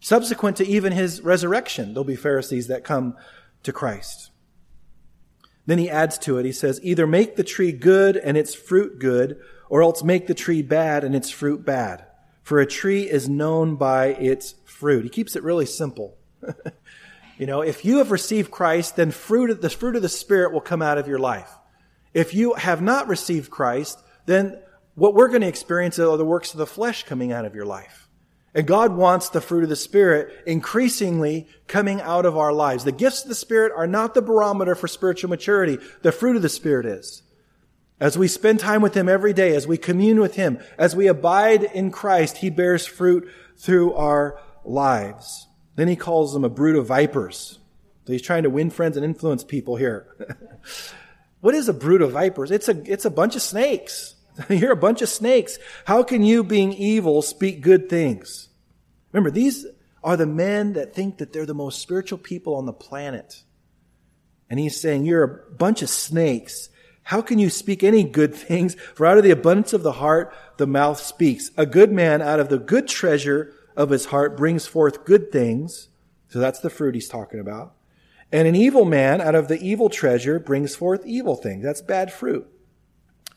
Subsequent to even his resurrection, there'll be Pharisees that come to Christ. Then he adds to it, he says, either make the tree good and its fruit good, or else make the tree bad and its fruit bad. For a tree is known by its fruit. He keeps it really simple. you know, if you have received Christ, then fruit, the fruit of the Spirit will come out of your life. If you have not received Christ, then what we're going to experience are the works of the flesh coming out of your life. And God wants the fruit of the Spirit increasingly coming out of our lives. The gifts of the Spirit are not the barometer for spiritual maturity. The fruit of the Spirit is. As we spend time with Him every day, as we commune with Him, as we abide in Christ, He bears fruit through our lives. Then He calls them a brood of vipers. So He's trying to win friends and influence people here. what is a brood of vipers? It's a, it's a bunch of snakes. You're a bunch of snakes. How can you, being evil, speak good things? Remember, these are the men that think that they're the most spiritual people on the planet. And he's saying, You're a bunch of snakes. How can you speak any good things? For out of the abundance of the heart, the mouth speaks. A good man out of the good treasure of his heart brings forth good things. So that's the fruit he's talking about. And an evil man out of the evil treasure brings forth evil things. That's bad fruit.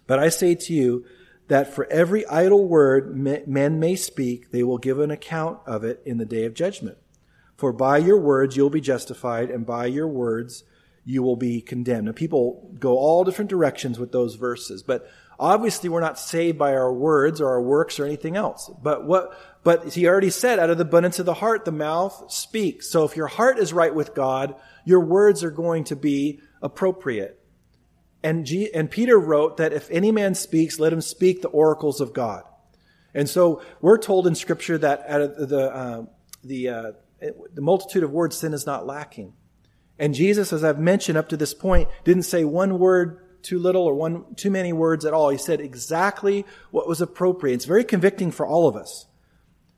But I say to you that for every idle word men may speak, they will give an account of it in the day of judgment. For by your words you'll be justified, and by your words you will be condemned. Now, people go all different directions with those verses, but obviously we're not saved by our words or our works or anything else. But what, but he already said, out of the abundance of the heart, the mouth speaks. So if your heart is right with God, your words are going to be appropriate. And, G, and Peter wrote that if any man speaks, let him speak the oracles of God. And so we're told in Scripture that out of the, uh, the, uh, the multitude of words, sin is not lacking. And Jesus, as I've mentioned up to this point, didn't say one word too little or one too many words at all. He said exactly what was appropriate. It's very convicting for all of us.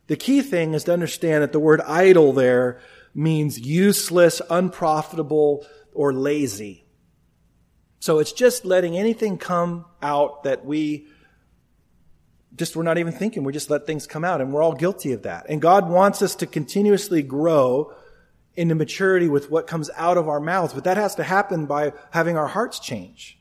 The key thing is to understand that the word idle there means useless, unprofitable, or lazy. So it's just letting anything come out that we just we're not even thinking. We just let things come out and we're all guilty of that. And God wants us to continuously grow into maturity with what comes out of our mouths, but that has to happen by having our hearts change.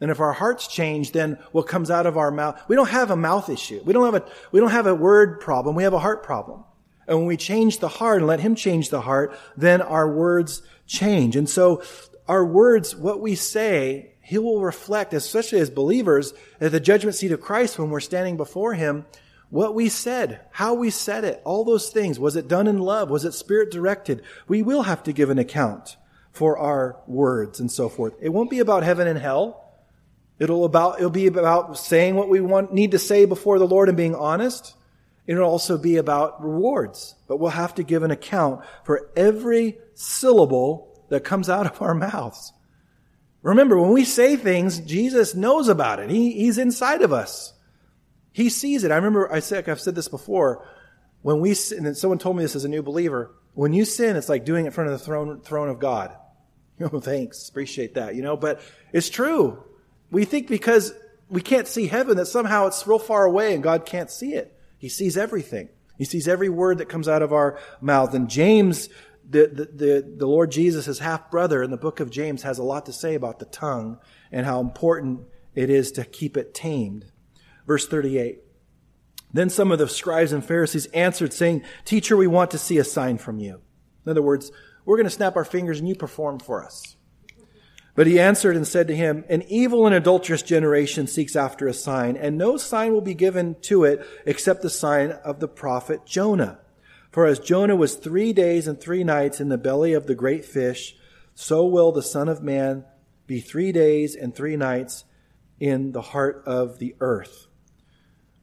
And if our hearts change, then what comes out of our mouth, we don't have a mouth issue. We don't have a, we don't have a word problem. We have a heart problem. And when we change the heart and let Him change the heart, then our words change. And so our words, what we say, He will reflect, especially as believers, at the judgment seat of Christ when we're standing before Him, what we said, how we said it, all those things. Was it done in love? Was it spirit directed? We will have to give an account for our words and so forth. It won't be about heaven and hell. It'll about, it'll be about saying what we want, need to say before the Lord and being honest. It'll also be about rewards, but we'll have to give an account for every syllable that comes out of our mouths. Remember, when we say things, Jesus knows about it. He, he's inside of us. He sees it. I remember I said, I've said this before. When we sin, and someone told me this as a new believer, when you sin, it's like doing it in front of the throne, throne of God. Oh, thanks. Appreciate that, you know, but it's true. We think because we can't see heaven that somehow it's real far away and God can't see it. He sees everything. He sees every word that comes out of our mouth. And James, the, the, the, the Lord Jesus, half brother in the book of James, has a lot to say about the tongue and how important it is to keep it tamed. Verse 38. Then some of the scribes and Pharisees answered, saying, Teacher, we want to see a sign from you. In other words, we're going to snap our fingers and you perform for us. But he answered and said to him, An evil and adulterous generation seeks after a sign, and no sign will be given to it except the sign of the prophet Jonah. For as Jonah was three days and three nights in the belly of the great fish, so will the Son of Man be three days and three nights in the heart of the earth.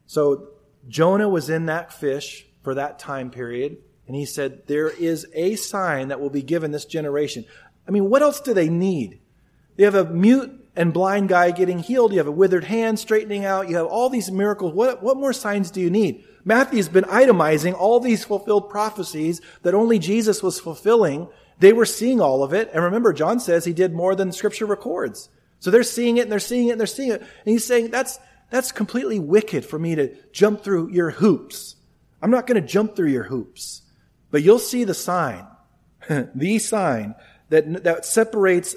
So Jonah was in that fish for that time period, and he said, There is a sign that will be given this generation. I mean, what else do they need? You have a mute and blind guy getting healed. You have a withered hand straightening out. You have all these miracles. What, what more signs do you need? Matthew's been itemizing all these fulfilled prophecies that only Jesus was fulfilling. They were seeing all of it. And remember, John says he did more than scripture records. So they're seeing it and they're seeing it and they're seeing it. And he's saying that's, that's completely wicked for me to jump through your hoops. I'm not going to jump through your hoops, but you'll see the sign, the sign that, that separates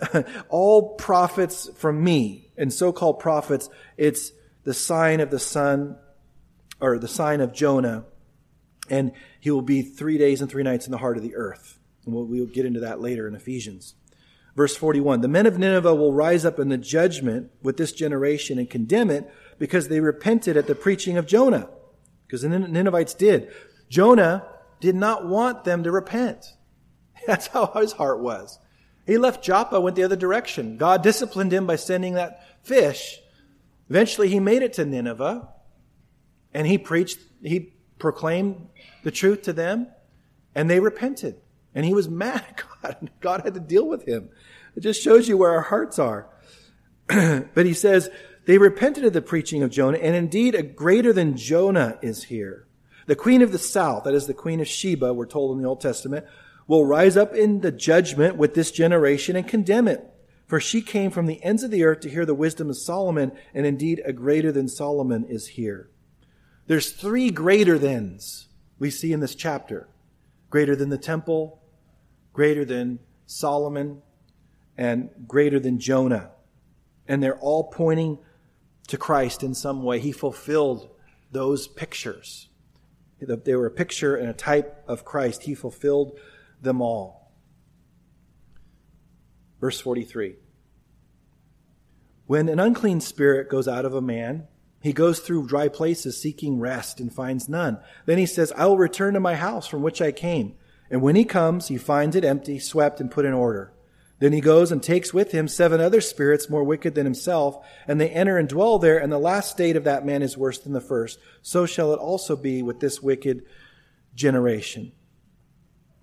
all prophets from me and so-called prophets, it's the sign of the Son or the sign of Jonah. And he will be three days and three nights in the heart of the earth. And we'll, we'll get into that later in Ephesians. Verse 41 The men of Nineveh will rise up in the judgment with this generation and condemn it because they repented at the preaching of Jonah. Because the Ninevites did. Jonah did not want them to repent. That's how his heart was. He left Joppa, went the other direction. God disciplined him by sending that fish. Eventually, he made it to Nineveh, and he preached, he proclaimed the truth to them, and they repented. And he was mad at God. God had to deal with him. It just shows you where our hearts are. but he says, they repented of the preaching of Jonah, and indeed a greater than Jonah is here. The queen of the south, that is the queen of Sheba, we're told in the Old Testament, will rise up in the judgment with this generation and condemn it. For she came from the ends of the earth to hear the wisdom of Solomon, and indeed a greater than Solomon is here. There's three greater thans we see in this chapter. Greater than the temple, greater than Solomon, and greater than Jonah. And they're all pointing to Christ in some way. He fulfilled those pictures. They were a picture and a type of Christ. He fulfilled them all. Verse 43 When an unclean spirit goes out of a man, he goes through dry places seeking rest and finds none. Then he says, I will return to my house from which I came. And when he comes, he finds it empty, swept, and put in order. Then he goes and takes with him seven other spirits more wicked than himself, and they enter and dwell there, and the last state of that man is worse than the first. So shall it also be with this wicked generation.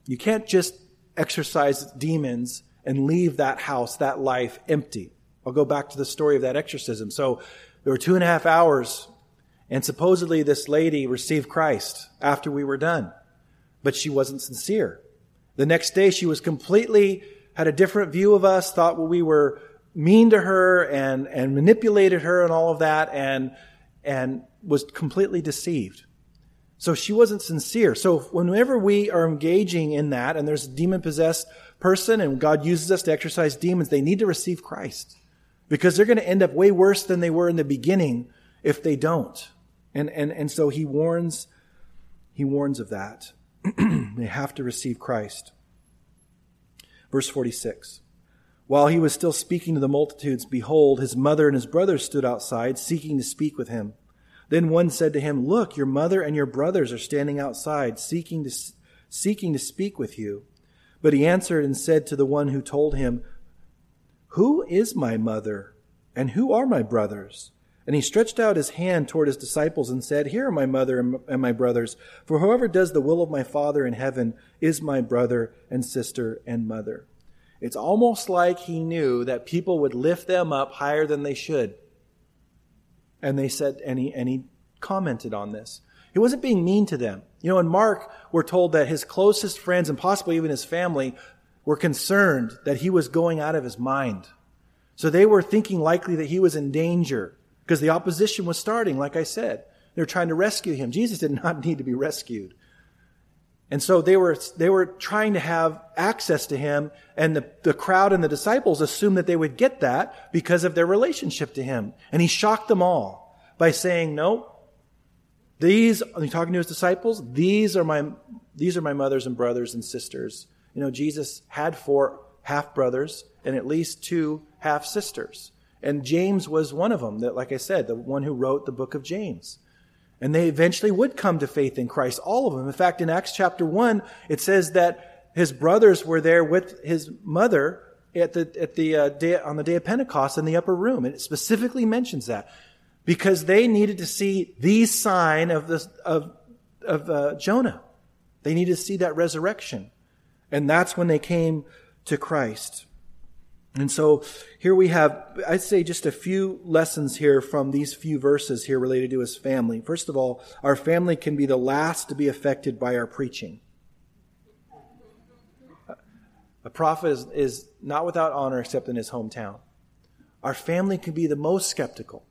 You can't just exorcise demons and leave that house, that life empty. I'll go back to the story of that exorcism. So there were two and a half hours, and supposedly this lady received Christ after we were done, but she wasn't sincere. The next day she was completely, had a different view of us, thought we were mean to her and, and manipulated her and all of that, and, and was completely deceived. So she wasn't sincere. So whenever we are engaging in that and there's a demon possessed person and God uses us to exorcise demons, they need to receive Christ because they're going to end up way worse than they were in the beginning if they don't. And, and, and so he warns, he warns of that. they have to receive Christ. Verse 46. While he was still speaking to the multitudes, behold, his mother and his brothers stood outside, seeking to speak with him. Then one said to him, Look, your mother and your brothers are standing outside, seeking to, seeking to speak with you. But he answered and said to the one who told him, Who is my mother, and who are my brothers? And he stretched out his hand toward his disciples and said, Here are my mother and my brothers, for whoever does the will of my Father in heaven is my brother and sister and mother. It's almost like he knew that people would lift them up higher than they should. And they said, and he, and he commented on this. He wasn't being mean to them. You know, in Mark, we're told that his closest friends and possibly even his family were concerned that he was going out of his mind. So they were thinking likely that he was in danger because the opposition was starting, like I said. They were trying to rescue him. Jesus did not need to be rescued. And so they were, they were trying to have access to him, and the, the crowd and the disciples assumed that they would get that because of their relationship to him. And he shocked them all by saying, No, these, he's talking to his disciples, these are my, these are my mothers and brothers and sisters. You know, Jesus had four half brothers and at least two half sisters. And James was one of them, that, like I said, the one who wrote the book of James. And they eventually would come to faith in Christ, all of them. In fact, in Acts chapter 1, it says that his brothers were there with his mother at the, at the, uh, day, on the day of Pentecost in the upper room. And it specifically mentions that because they needed to see the sign of, the, of, of uh, Jonah. They needed to see that resurrection. And that's when they came to Christ. And so here we have, I'd say, just a few lessons here from these few verses here related to his family. First of all, our family can be the last to be affected by our preaching. A prophet is, is not without honor except in his hometown. Our family can be the most skeptical.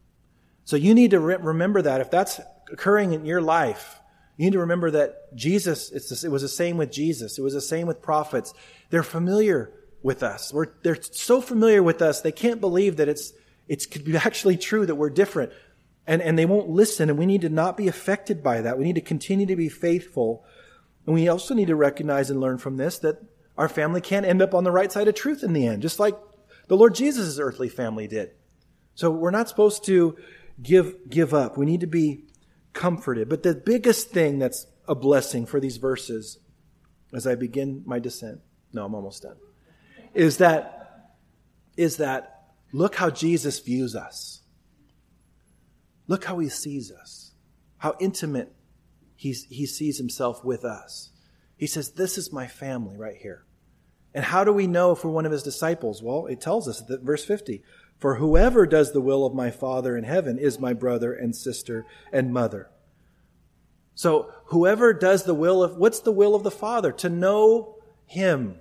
So you need to re- remember that. If that's occurring in your life, you need to remember that Jesus, it was the same with Jesus. It was the same with prophets. They're familiar with us. We're, they're so familiar with us, they can't believe that it's, it's could be actually true that we're different. And, and they won't listen, and we need to not be affected by that. We need to continue to be faithful. And we also need to recognize and learn from this that our family can't end up on the right side of truth in the end, just like the Lord Jesus' earthly family did. So we're not supposed to give, give up. We need to be comforted. But the biggest thing that's a blessing for these verses as I begin my descent, no, I'm almost done is that, is that look how Jesus views us. Look how he sees us. How intimate he, he sees himself with us. He says, This is my family right here. And how do we know if we're one of his disciples? Well, it tells us that verse 50 For whoever does the will of my Father in heaven is my brother and sister and mother. So, whoever does the will of, what's the will of the Father? To know him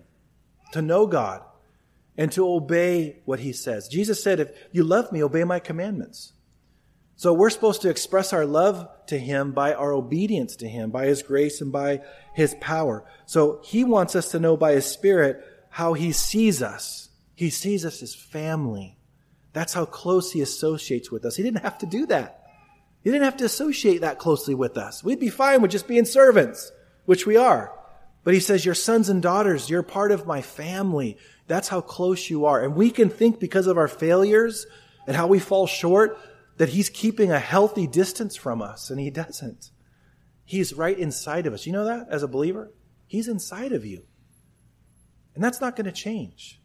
to know God and to obey what he says. Jesus said, if you love me, obey my commandments. So we're supposed to express our love to him by our obedience to him, by his grace and by his power. So he wants us to know by his spirit how he sees us. He sees us as family. That's how close he associates with us. He didn't have to do that. He didn't have to associate that closely with us. We'd be fine with just being servants, which we are. But he says, Your sons and daughters, you're part of my family. That's how close you are. And we can think because of our failures and how we fall short that he's keeping a healthy distance from us, and he doesn't. He's right inside of us. You know that as a believer? He's inside of you. And that's not going to change.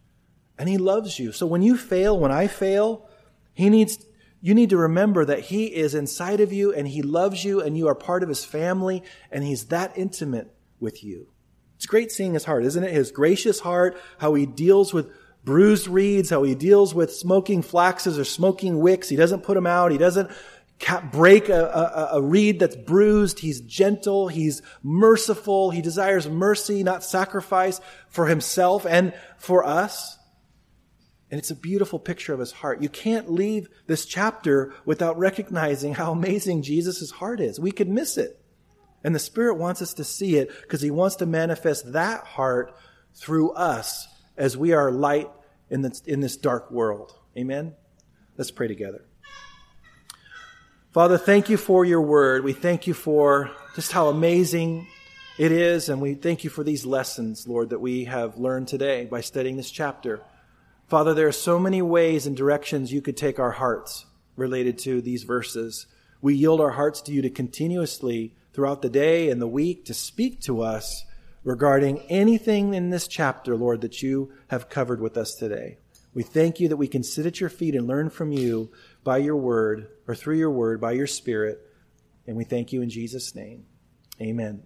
And he loves you. So when you fail, when I fail, he needs you need to remember that he is inside of you and he loves you and you are part of his family and he's that intimate with you. It's great seeing his heart, isn't it? His gracious heart, how he deals with bruised reeds, how he deals with smoking flaxes or smoking wicks. He doesn't put them out. He doesn't break a, a, a, reed that's bruised. He's gentle. He's merciful. He desires mercy, not sacrifice for himself and for us. And it's a beautiful picture of his heart. You can't leave this chapter without recognizing how amazing Jesus' heart is. We could miss it. And the Spirit wants us to see it because He wants to manifest that heart through us as we are light in this, in this dark world. Amen? Let's pray together. Father, thank you for your word. We thank you for just how amazing it is. And we thank you for these lessons, Lord, that we have learned today by studying this chapter. Father, there are so many ways and directions you could take our hearts related to these verses. We yield our hearts to you to continuously throughout the day and the week to speak to us regarding anything in this chapter, Lord, that you have covered with us today. We thank you that we can sit at your feet and learn from you by your word or through your word, by your spirit. And we thank you in Jesus' name. Amen.